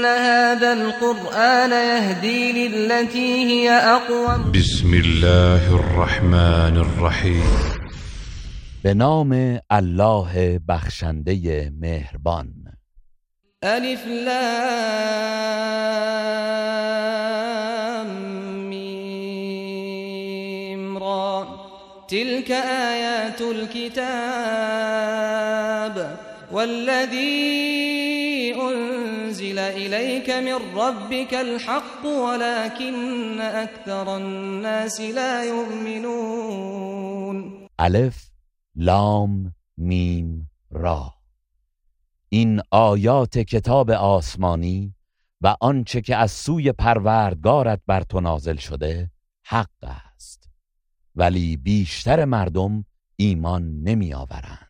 إن هذا القرآن يهدي للتي هي أقوم. بسم الله الرحمن الرحیم به نام الله بخشنده مهربان. ألف لام ميم را. تلك آيات الكتاب والذي أنزل إليك من ربك الحق ولكن أكثر الناس لا يؤمنون. الف لام میم را. این آیات کتاب آسمانی و آنچه که از سوی پروردگارت بر تو نازل شده حق است. ولی بیشتر مردم ایمان نمی آورند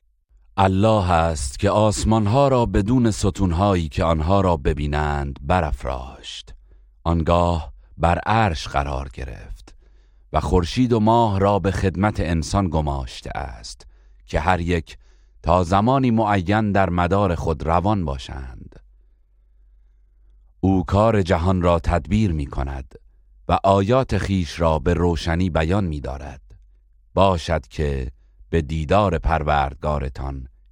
الله است که آسمانها را بدون ستونهایی که آنها را ببینند برافراشت. آنگاه بر عرش قرار گرفت و خورشید و ماه را به خدمت انسان گماشته است که هر یک تا زمانی معین در مدار خود روان باشند. او کار جهان را تدبیر می کند و آیات خیش را به روشنی بیان می دارد باشد که به دیدار پروردگارتان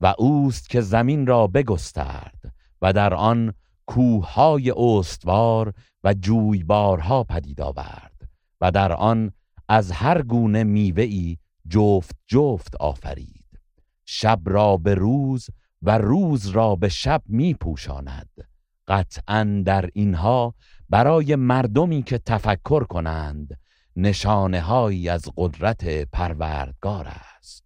و اوست که زمین را بگسترد و در آن کوههای استوار و جویبارها پدید آورد و در آن از هر گونه میوه‌ای جفت جفت آفرید. شب را به روز و روز را به شب می پوشاند قطعا در اینها برای مردمی که تفکر کنند نشانه هایی از قدرت پروردگار است.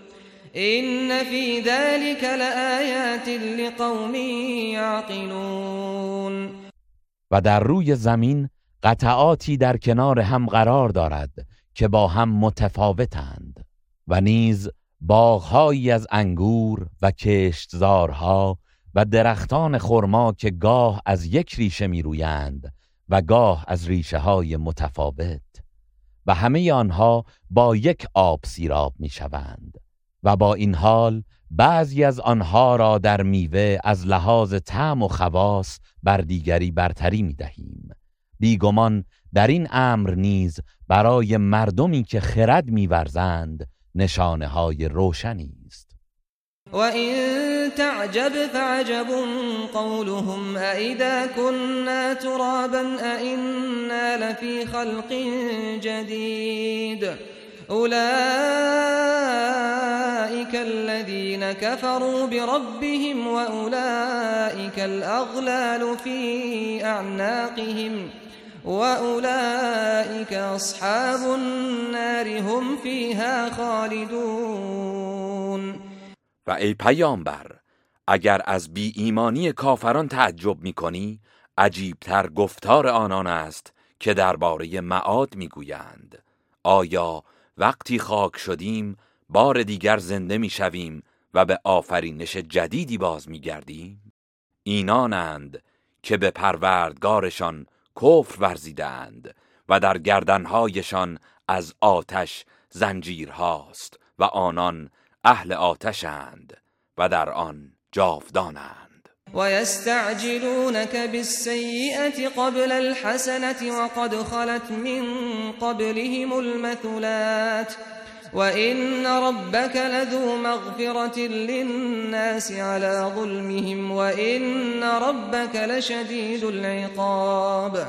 إن في ذلك لآيات لقوم يعقلون و در روی زمین قطعاتی در کنار هم قرار دارد که با هم متفاوتند و نیز باغهایی از انگور و کشتزارها و درختان خرما که گاه از یک ریشه می رویند و گاه از ریشه های متفاوت و همه آنها با یک آب سیراب می شوند و با این حال بعضی از آنها را در میوه از لحاظ طعم و خواص بر دیگری برتری می دهیم بیگمان در این امر نیز برای مردمی که خرد میورزند نشانه های روشنی است. وإن تعجب فعجب قولهم أئذا كنا ترابا أئنا لفي خلق جديد أولئك الذين كفروا بربهم وأولئك الأغلال في أعناقهم وأولئك أصحاب النار هم فيها خالدون. و ای پیامبر اگر از بی ایمانی کافران تعجب می کنی عجیبتر گفتار آنان است که درباره معاد می‌گویند. آیا وقتی خاک شدیم بار دیگر زنده می‌شویم و به آفرینش جدیدی باز میگردیم. اینانند که به پروردگارشان کفر ورزیدند و در گردنهایشان از آتش زنجیرهاست و آنان اهل آتشند و در آن جاودانند. ويستعجلونك بالسيئة قبل الحسنة وقد خلت من قبلهم المثلات وإن ربك لذو مغفرة للناس على ظلمهم وإن ربك لشديد العقاب.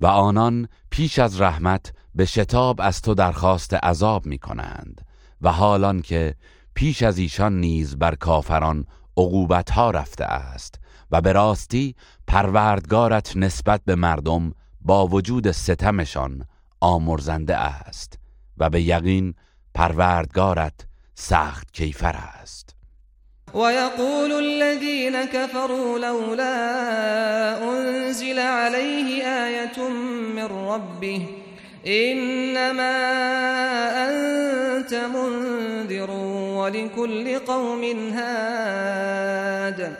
و آنان پیش از رحمت به شتاب از تو درخواست عذاب می کنند و حالان که پیش از ایشان نیز بر کافران عقوبت ها رفته است و به راستی پروردگارت نسبت به مردم با وجود ستمشان آمرزنده است و به یقین پروردگارت سخت کیفر است. ويقول الذين كفروا لولا انزل عليه آية من ربه انما انت منذر ولكل قوم هاد.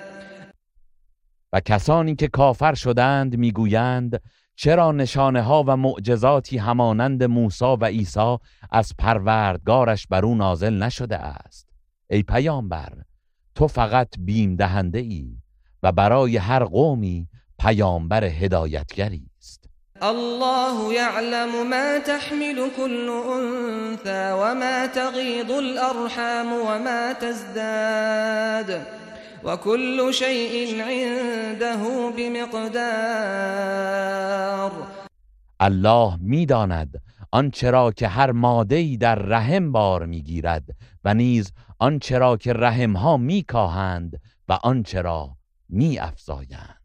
و کسانی که کافر شدند می‌گویند چرا نشانه ها و معجزاتی همانند موسی و عیسی از پروردگارش بر او نازل نشده است؟ ای پیامبر تو فقط بیم دهنده ای و برای هر قومی پیامبر هدایتگری. الله يعلم ما تحمل كل انثى وما تغيض الارحام وما تزداد وكل شيء عنده بمقدار. الله می‌داند آنچه را که هر ماده‌ای در رحم بار می‌گیرد و نیز آنچه را که رحمها میکاهند و آنچه را میافزایند.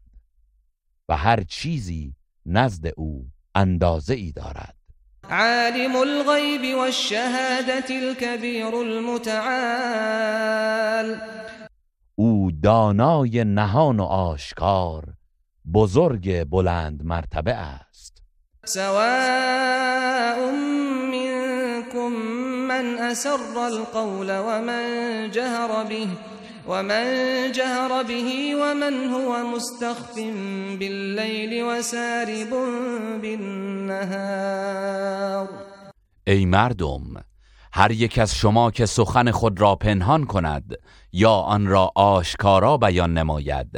و هر چیزی نزد او اندازه ای دارد. عالم الغیب والشهادة الكبیر المتعال. او دانای نهان و آشکار بزرگ بلند مرتبه است. سواء منكم من اسر القول ومن جهر به. ومن جهر به ومن هو مستخف بالليل وسارب بالنهار. ای مردم هر یک از شما که سخن خود را پنهان کند یا آن را آشکارا بیان نماید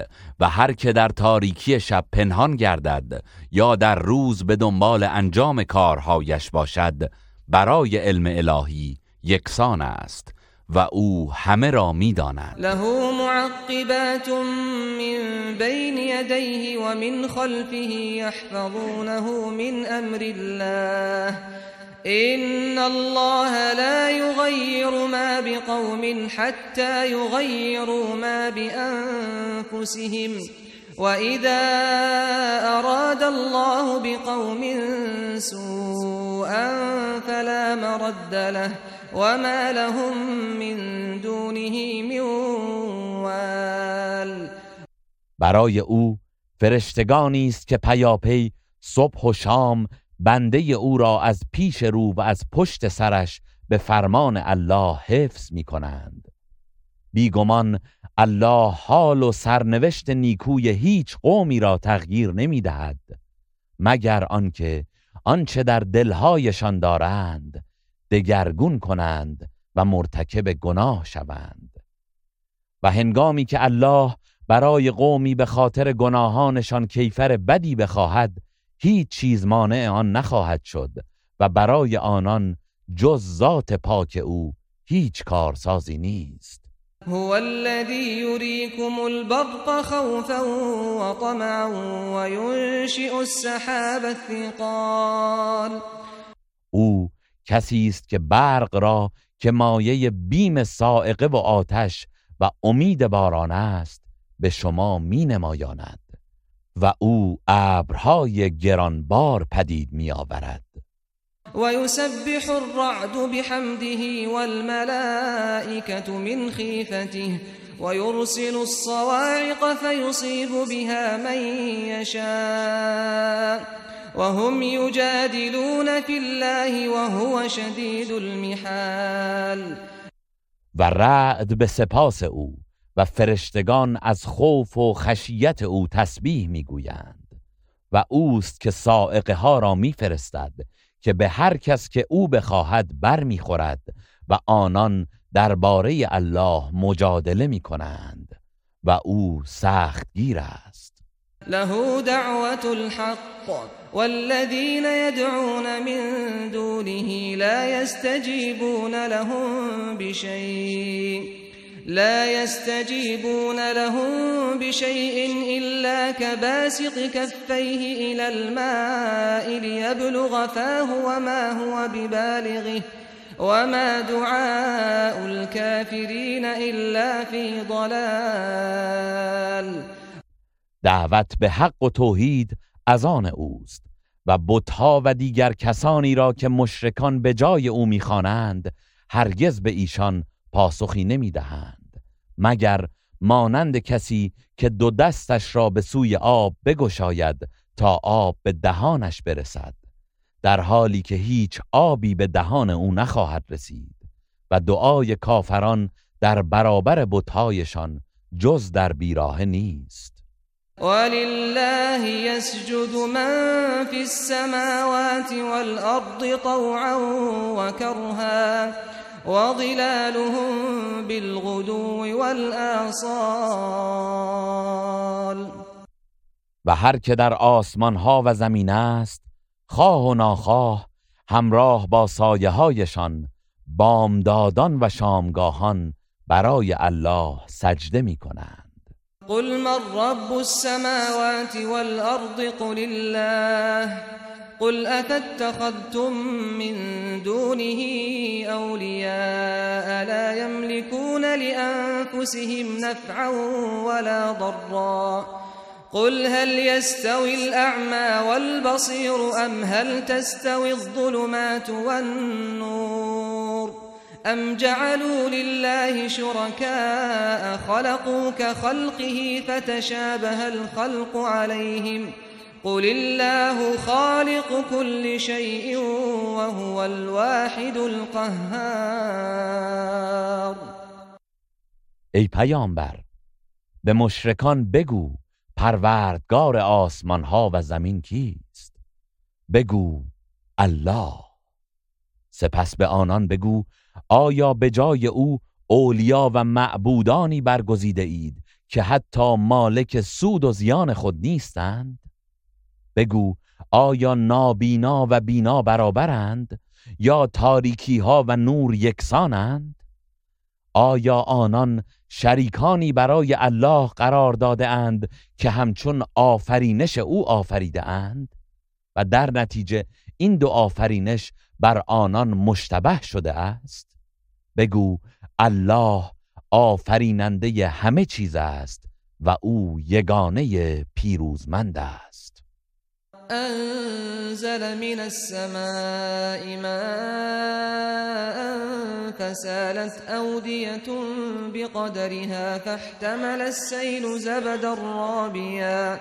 و هر که در تاریکی شب پنهان گردد یا در روز به دنبال انجام کارهایش باشد برای علم الهی یکسان است. و أو همه را میداند. له معقبات من بین یدیه و من خلفه یحفظونه من أمر الله. ان الله لا يغير ما بقوم حتى يغيروا ما بانفسهم. واذا اراد الله بقوم سوءا فلا مرد له. وما لهم من دونه من وال. برای او فرشتگانی است که پیاپی صبح و شام بنده او را از پیش رو و از پشت سرش به فرمان الله حفظ می کنند بیگمان الله حال و سرنوشت نیکوی هیچ قومی را تغییر نمی دهد مگر آنکه آنچه در دلهایشان دارند دگرگون کنند و مرتکب گناه شوند. و هنگامی که الله برای قومی به خاطر گناهانشان کیفر بدی بخواهد هیچ چیز مانع آن نخواهد شد و برای آنان جز ذات پاک او هیچ کارسازی نیست. هو الذي يريكم البرق خوفا وطمعا وينشئ السحاب الثقال. او کسی است که برق را که مایه بیم سائقه و آتش و امید باران است به شما می نمایاند و او ابرهای گرانبار پدید می آورد ويسبح الرعد بحمده والملائكة من خيفته ويرسل الصواعق فيصيب بها من يشاء وهم يجادلون في الله وهو شديد المحال. و رعد به سپاس او و فرشتگان از خوف و خشیت او تسبیح می‌گویند و اوست که سائقه ها را میفرستد که به هر کس که او بخواهد بر می‌خورد و آنان درباره الله مجادله می کنند و او سخت گیر است. له دعوت الحق. والذين يدعون من دونه لا يستجيبون لهم بشيء لا يستجيبون لهم بشيء إلا كباسط كفيه إلى الماء ليبلغ فاه وما هو ببالغه وما دعاء الكافرين إلا في ضلال. دعوت به حق توحید از آن اوست. و بتها و دیگر کسانی را که مشرکان به جای او می‌خوانند هرگز به ایشان پاسخی نمی‌دهند مگر مانند کسی که دو دستش را به سوی آب بگشاید تا آب به دهانش برسد در حالی که هیچ آبی به دهان او نخواهد رسید و دعای کافران در برابر بتهایشان جز در بیراه نیست. ولله يسجد من في السماوات والأرض طوعا وكرها وظلالهم بالغدو والآصال. و هر که در آسمان ها و زمین است خواه و ناخواه همراه با سایه هایشان بامدادان و شامگاهان برای الله سجده می کنند قل من رب السماوات والأرض قل الله قل أفاتخذتم من دونه أولياء لا يملكون لأنفسهم نفعا ولا ضرا قل هل يستوي الأعمى والبصير أم هل تستوي الظلمات والنور أم جعلوا لله شركاء خلقوا كخلقه فتشابه الخلق عليهم قل الله خالق كل شيء وهو الواحد القهار ای پیامبر به مشرکان بگو پروردگار آسمان ها و زمین کیست. بگو الله. سپس به آنان بگو آیا به جای او اولیا و معبودانی برگزیده اید که حتی مالک سود و زیان خود نیستند؟ بگو آیا نابینا و بینا برابرند یا تاریکی ها و نور یکسانند؟ آیا آنان شریکانی برای الله قرار داده اند که همچون آفرینش او آفریده اند و در نتیجه این دو آفرینش بر آنان مشتبه شده است؟ بگو الله آفریننده همه چیز است و او یگانه پیروزمند است. أنزل من السماء ماء فسالت أودية بقدرها فاحتمل السيل زبدا رابيا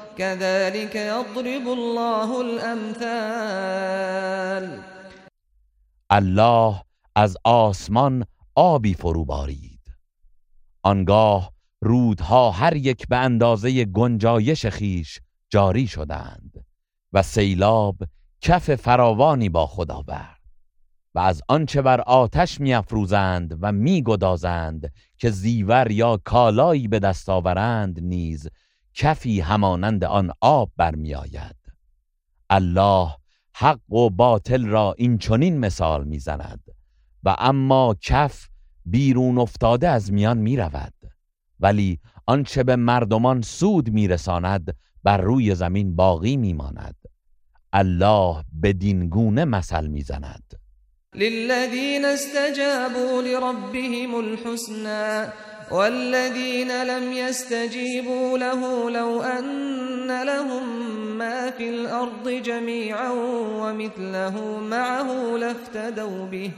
كذلك يضرب الله الأمثال. الله از آسمان آبی فرو بارید. آنگاه رودها هر یک به اندازه گنجایش خیش جاری شدند و سیلاب کف فراوانی با خود آورد و از آنچه بر آتش میافروزند و میگدازند که زیور یا کالایی به دست آورند نیز کفی همانند آن آب برمیآید. الله حق و باطل را این چنین مثال می‌زند. و اما کف بیرون افتاده از میان می رود ولی آنچه به مردمان سود میرساند بر روی زمین باقی میماند. الله بدین گونه مثل می‌زند. للذین استجابوا لربهم الحسنى والذين لم يستجيبوا له لو أن لهم ما في الأرض جميعا ومثله معه لافتدوا به.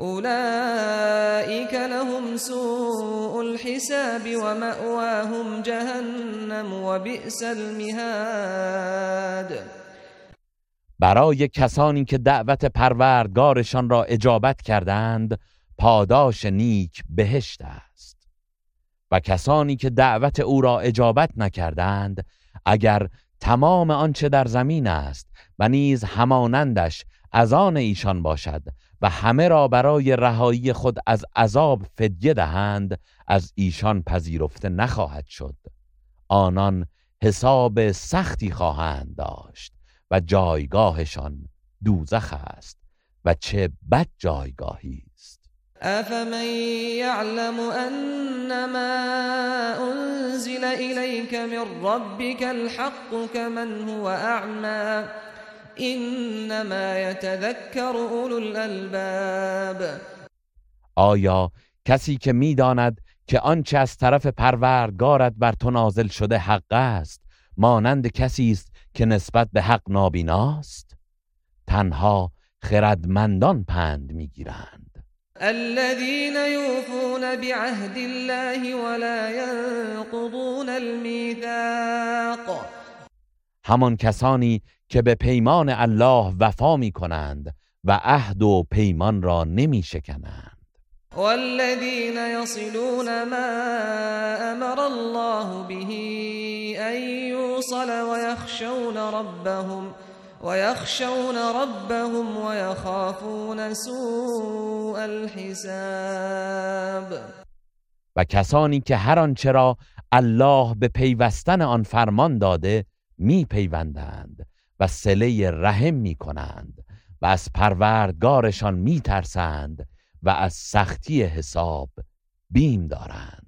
أولئك لهم سوء الحساب ومأواهم جهنم وبئس المهاد. برای کسانی که دعوت پروردگارشان را اجابت کردند پاداش نیک بهشت است. و کسانی که دعوت او را اجابت نکردند اگر تمام آنچه در زمین است و نیز همانندش از آن ایشان باشد و همه را برای رهایی خود از عذاب فدیه دهند از ایشان پذیرفته نخواهد شد. آنان حساب سختی خواهند داشت و جایگاهشان دوزخ است و چه بد جایگاهی! افمن یعلم انما انزل الیک من ربک الحق كمن هو اعمى انما یتذکر اولو الالباب آیا کسی که می‌داند که آنچه از طرف پروردگارت بر تو نازل شده حق است مانند کسی است که نسبت به حق نابیناست؟ تنها خردمندان پند می‌گیرند. الذين يوفون بعهد الله ولا ينقضون الميثاق. همان کسانی که به پیمان الله وفا می کنند و عهد و پیمان را نمی شکنند والذين يصلون ما امر الله به ان يوصل ويخشون ربهم ويخشون ربهم ويخافون سوء الحساب. و کسانی که هر آنچه را الله به پیوستن آن فرمان داده می پیوندند و سله رحم می کنند و از پروردگارشان می ترسند و از سختی حساب بیم دارند.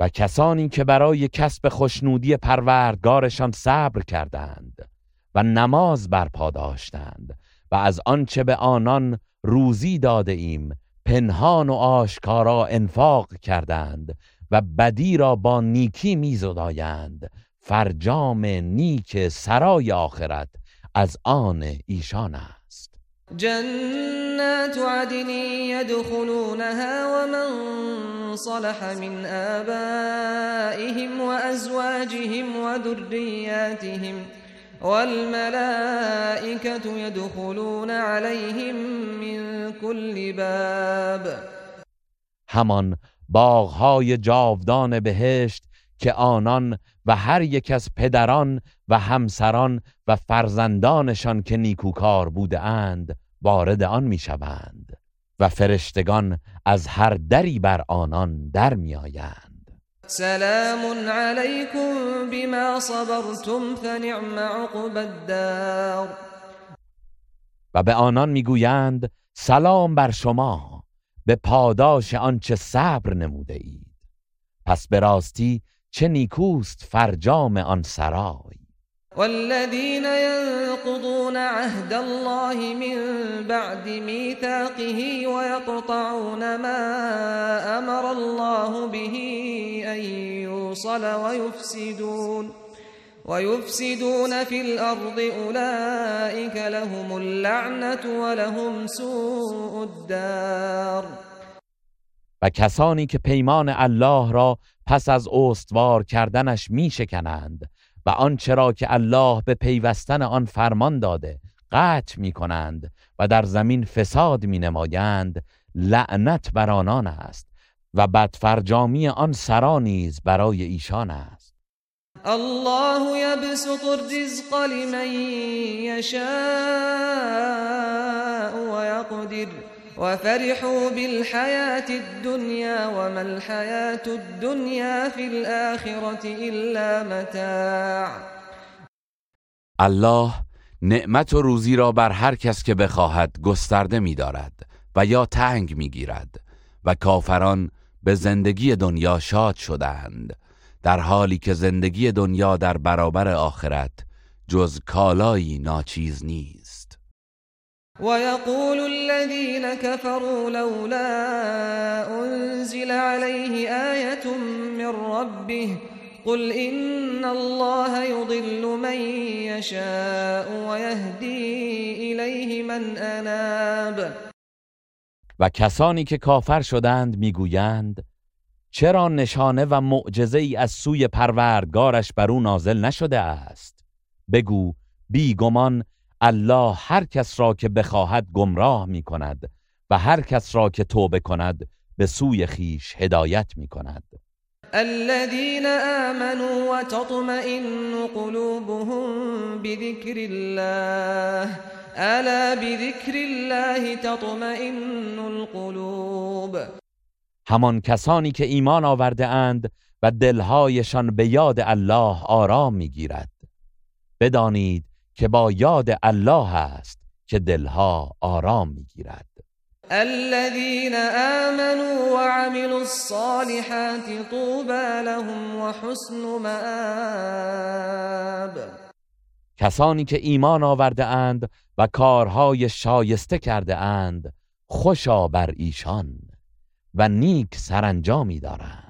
و کسانی که برای کسب خوشنودی پروردگارشان صبر کردند و نماز برپا داشتند و از آنچه به آنان روزی داده ایم پنهان و آشکارا انفاق کردند و بدی را با نیکی میزدایند. فرجام نیک سرای آخرت از آن ایشان است. جنات عدن يدخلونها ومن صلح من آبائهم وأزواجهم وذرياتهم والملائكة يدخلون عليهم من كل باب. همان باغهای جاودان بهشت که آنان و هر یک از پدران و همسران و فرزندانشان که نیکوکار بوده اند وارد آن می‌شوند. و فرشتگان از هر دری بر آنان در میآیند سلام علیکم بما صبرتم فنعم عقب الدار. و به آنان می‌گویند سلام بر شما به پاداش آنچه صبر نموده اید. پس به راستی چه نیکوست فرجام آن سرای. والذين ينقضون عهد الله من بعد ميثاقه ويقطعون ما أمر الله به أن يوصل ويفسدون ويفسدون في الأرض أولئك لهم اللعنة ولهم سوء الدار. و کسانی که پیمان الله را پس از استوار کردنش می شکنند و و آنچه که الله به پیوستن آن فرمان داده قطع می کنند و در زمین فساد می نمایند لعنت بر آنان است و بدفرجامی آن سرا نیز برای ایشان است. الله يبسط الرزق لمن يشاء ويقدر وفرحوا بالحياة الدنيا وما الحياة الدنيا في الآخرة إلا متاع. الله نعمت و روزی را بر هر کس که بخواهد گسترده می دارد و یا تنگ می گیرد و کافران به زندگی دنیا شاد شدند در حالی که زندگی دنیا در برابر آخرت جز کالایی ناچیز نیست. ويقول الذين كفروا لولا أنزل عليه آية من ربه قل إن الله يضل من يشاء ويهدي إليه من أناب. و کسانی که کافر شدند می‌گویند چرا نشانه و معجزه ای از سوی پروردگارش بر او نازل نشده است؟ بگو بیگمان الله هر کس را که بخواهد گمراه می کند و هر کس را که توبه کند به سوی خیش هدایت می کند. الذين آمنوا وتطمئن قلوبهم بذكر الله. ألا بذكر الله تطمئن القلوب. همان کسانی که ایمان آورده اند و دلهایشان به یاد الله آرام می‌گیرد بدانید که با یاد الله است که دلها آرام می‌گیرد. الذين آمنوا وعملوا الصالحات طوبى لهم وحسن مآب. کسانی که ایمان آورده اند و کارهای شایسته کرده اند خوشا بر ایشان و نیک سرانجامی دارند.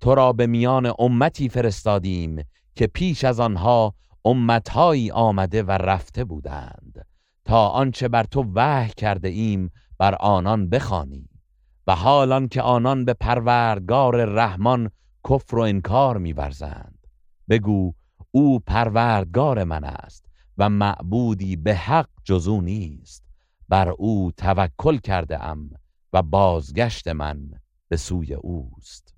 تو را به میان امتی فرستادیم که پیش از آنها امتهایی آمده و رفته بودند. تا آنچه بر تو وحی کرده ایم بر آنان بخوانی. و حالان که آنان به پروردگار رحمان کفر و انکار میورزند. بگو او پروردگار من است و معبودی به حق جزو نیست. بر او توکل کرده ام و بازگشت من به سوی اوست.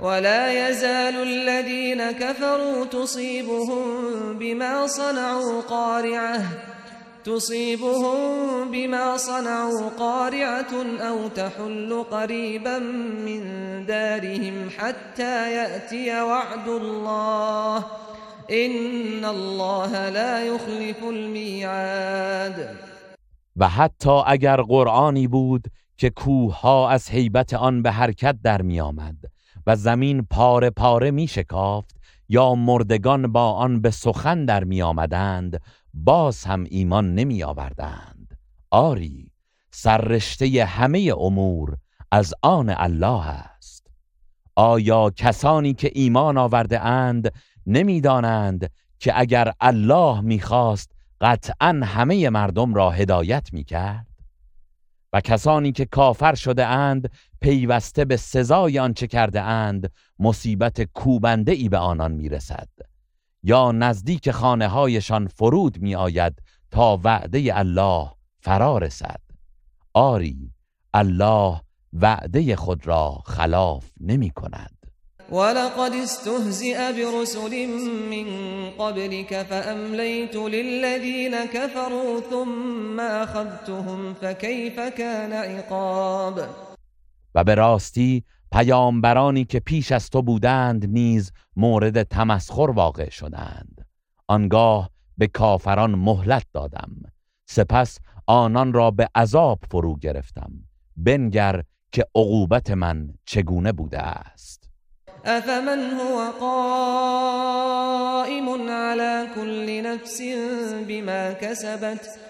ولا يزال الذين كفروا تصيبهم بما صنعوا قارعة تصيبهم بما صنعوا قارعة أو تحل قريبا من دارهم حتى يأتي وعد الله. إن الله لا يخلف الميعاد. و حتی اگر قرآنی بود که کوه ها از حیبت آن به حرکت در می آمد و زمین پاره پاره می شکافت یا مردگان با آن به سخن در می آمدند باز هم ایمان نمی آوردند. آری سررشته همه امور از آن الله است. آیا کسانی که ایمان آورده اند نمی‌دانند که اگر الله می‌خواست قطعا همه مردم را هدایت می‌کرد و کسانی که کافر شده اند پیوسته به سزای آنچه کرده اند مصیبت کوبنده ای به آنان می‌رسد. یا نزدیک خانه هایشان فرود می آید تا وعده الله فرا رسد. آری الله وعده خود را خلاف نمی کند ولقد استهزئ برسل من قبلك فأمليت للذين كفروا ثم أخذتهم فكيف كان عقاب؟ و به راستی پیامبرانی که پیش از تو بودند نیز مورد تمسخر واقع شدند. آنگاه به کافران مهلت دادم. سپس آنان را به عذاب فرو گرفتم. بنگر که عقوبت من چگونه بوده است. افمن هو قائم على كل نفس بما كسبت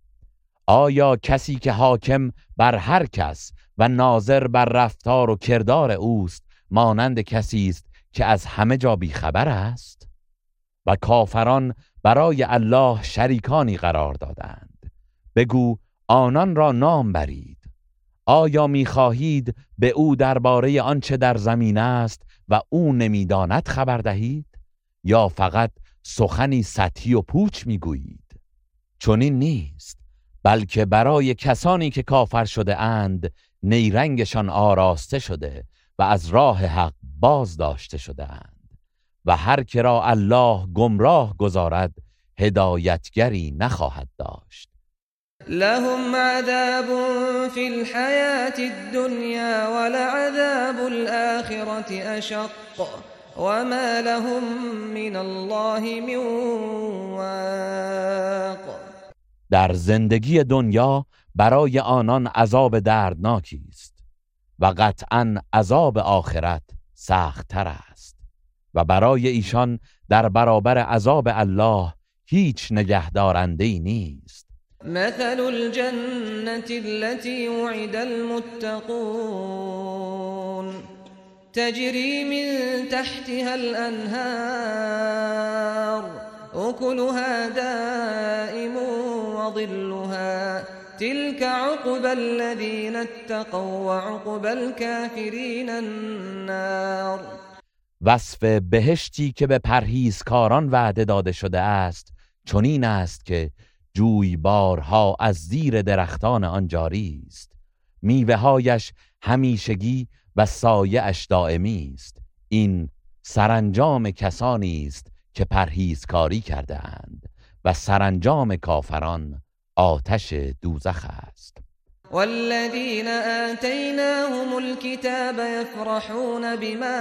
آیا کسی که حاکم بر هر کس و ناظر بر رفتار و کردار اوست مانند کسی است که از همه جا بیخبر است؟ و کافران برای الله شریکانی قرار دادند. بگو آنان را نام برید. آیا می‌خواهید به او درباره آنچه در زمین است و او نمی‌داند خبر دهید؟ یا فقط سخنی سطحی و پوچ می‌گویید چون این نیست. بلکه برای کسانی که کافر شده اند نیرنگشان آراسته شده و از راه حق باز داشته شده اند. و هر که را الله گمراه گذارد هدایتگری نخواهد داشت. لهم عذاب في الحياة الدنيا ولعذاب الآخرة أشق وما لهم من الله من واق. در زندگی دنیا برای آنان عذاب دردناکی است و قطعا عذاب آخرت سختتر است و برای ایشان در برابر عذاب الله هیچ نگهدارنده ای نیست. مثل الجنة التي وعد المتقون. تجري من تحتها الأنهار. أكلها دائم وظلها. تلك عقب الذين اتقوا وعقب الكافرين النار. وصف بهشتی که به پرهیزکاران وعده داده شده است چنین است که جویبارها از زیر درختان آن جاری است. میوههایش همیشگی و سایه اش دائمی است. این سرانجام کسانی است که پرهیزکاری کرده اند و سرانجام کافران آتش دوزخ است. والذين آتيناهم الكتاب يفرحون بما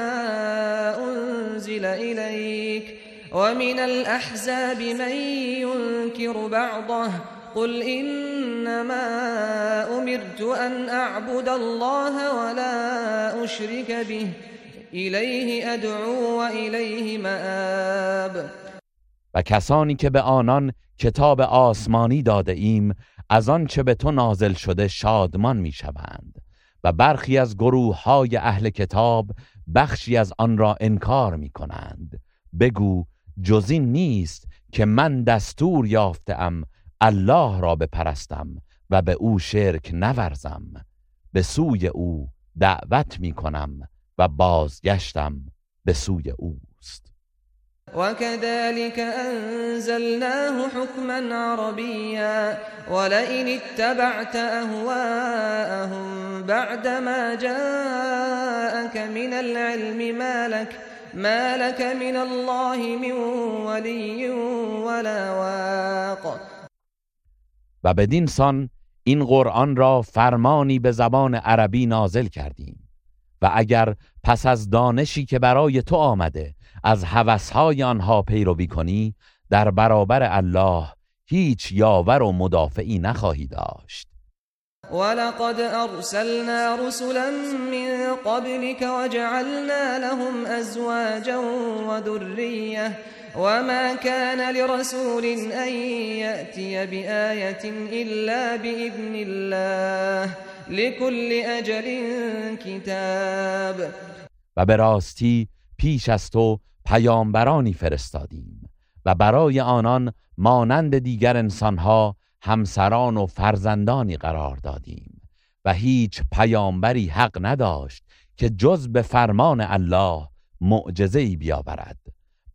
أنزل إليك ومن الأحزاب من ينكر بعضه قل إنما أمرت أن أعبد الله ولا أشرك به إليه أدعو وإليه مآب. و کسانی که به آنان کتاب آسمانی داده ایم از آن چه به تو نازل شده شادمان می‌شوند. و برخی از گروه های اهل کتاب بخشی از آن را انکار می کنند بگو جز این نیست که من دستور یافتم الله را بپرستم و به او شرک نورزم. به سوی او دعوت می کنم و بازگشتم به سوی اوست. وكذلك أنزلناه حكما عربيا ولئن اتبعت أهواءهم بعدما جاءك من العلم ما لك ما لك من الله من ولي ولا واق. و بدین سان این قرآن را فرمانی به زبان عربی نازل کردیم. و اگر پس از دانشی که برای تو آمده از هوسهای آنها پیروی کنی در برابر الله هیچ یاور و مدافعی نخواهی داشت. ولقد أرسلنا رسلا من قبلك وجعلنا لهم أزواجا وذرية وما كان لرسول أن يأتي بآية إلا بإذن الله. لكل أجل كتاب و به راستی پیش از تو پیامبرانی فرستادیم و برای آنان مانند دیگر انسانها همسران و فرزندانی قرار دادیم و هیچ پیامبری حق نداشت که جز به فرمان الله معجزه ای بیاورد.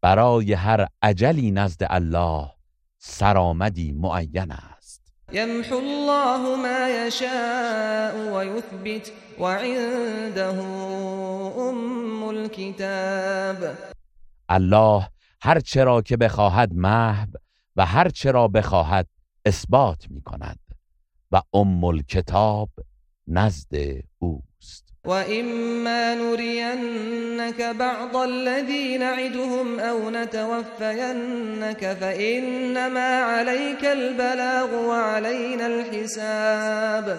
برای هر عجلی نزد الله سرآمدی معین است. يمحو الله ما يشاء ويثبت وعنده ام الكتاب. الله هر چرا که بخواهد محو و هر چرا بخواهد اثبات می کند و ام الکتاب نزد اوست وإما نرينك بعض الذي نعدهم أو نتوفينك فإنما عليك البلاغ وعلينا الحساب.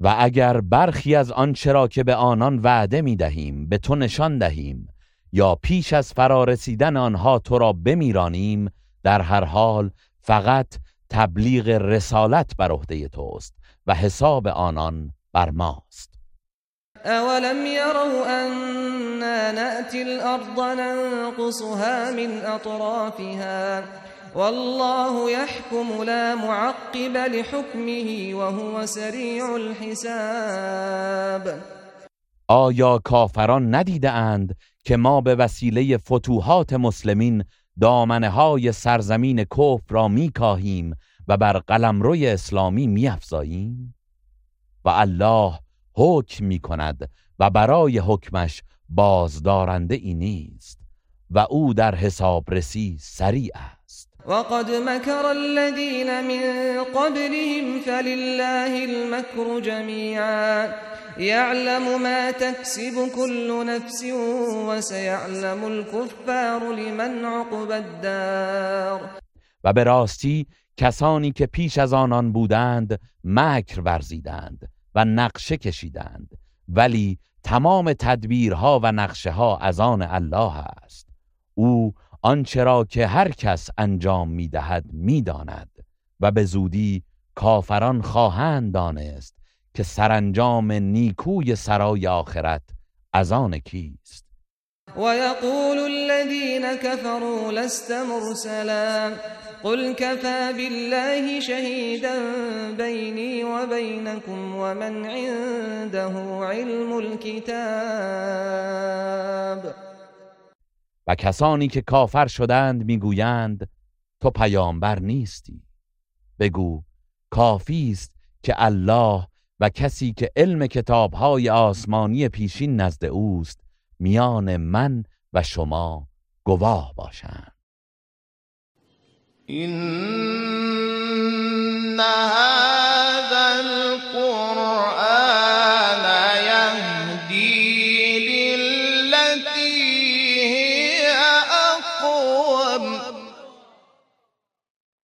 و اگر برخی از آنچه را که به آنان وعده می دهیم به تو نشان دهیم یا پیش از فرارسیدن آنها تو را بمیرانیم در هر حال فقط تبلیغ رسالت بر عهده توست و حساب آنان بر ماست. أولم يروا أنا نأتي الأرض ننقصها من أطرافها والله يحكم لا معقب لحكمه وهو سريع الحساب. آیا کافران ندیده اند که ما به وسیله فتوحات مسلمین دامنه های سرزمین کفر را میکاهیم و بر قلمروی اسلامی میافزاییم؟ و الله حکم می کند و برای حکمش بازدارنده ای نیست و او در حسابرسی سریع است. وقد مكر الذين من قبلهم فلله المكر جميعا يعلم ما تكسب كل نفس وسيعلم الكفار لمن عقب الدار. و به راستی کسانی که پیش از آنان بودند مکر ورزیدند و نقشه کشیدند. ولی تمام تدبیرها و نقشه ها از آن الله است. او آنچه را که هر کس انجام می‌دهد می‌داند و به زودی کافران خواهند دانست که سرانجام نیکوی سرای آخرت از آن کیست. ويقول الذين كفروا لست مرسلا. قل كفى بالله شهيدا بيني وبينكم ومن عنده علم الكتاب. و کسانی که کافر شدند می‌گویند تو پیامبر نیستی. بگو کافی است که الله و کسی که علم کتابهای آسمانی پیشین نزد اوست میان من و شما گواه باشند. إنها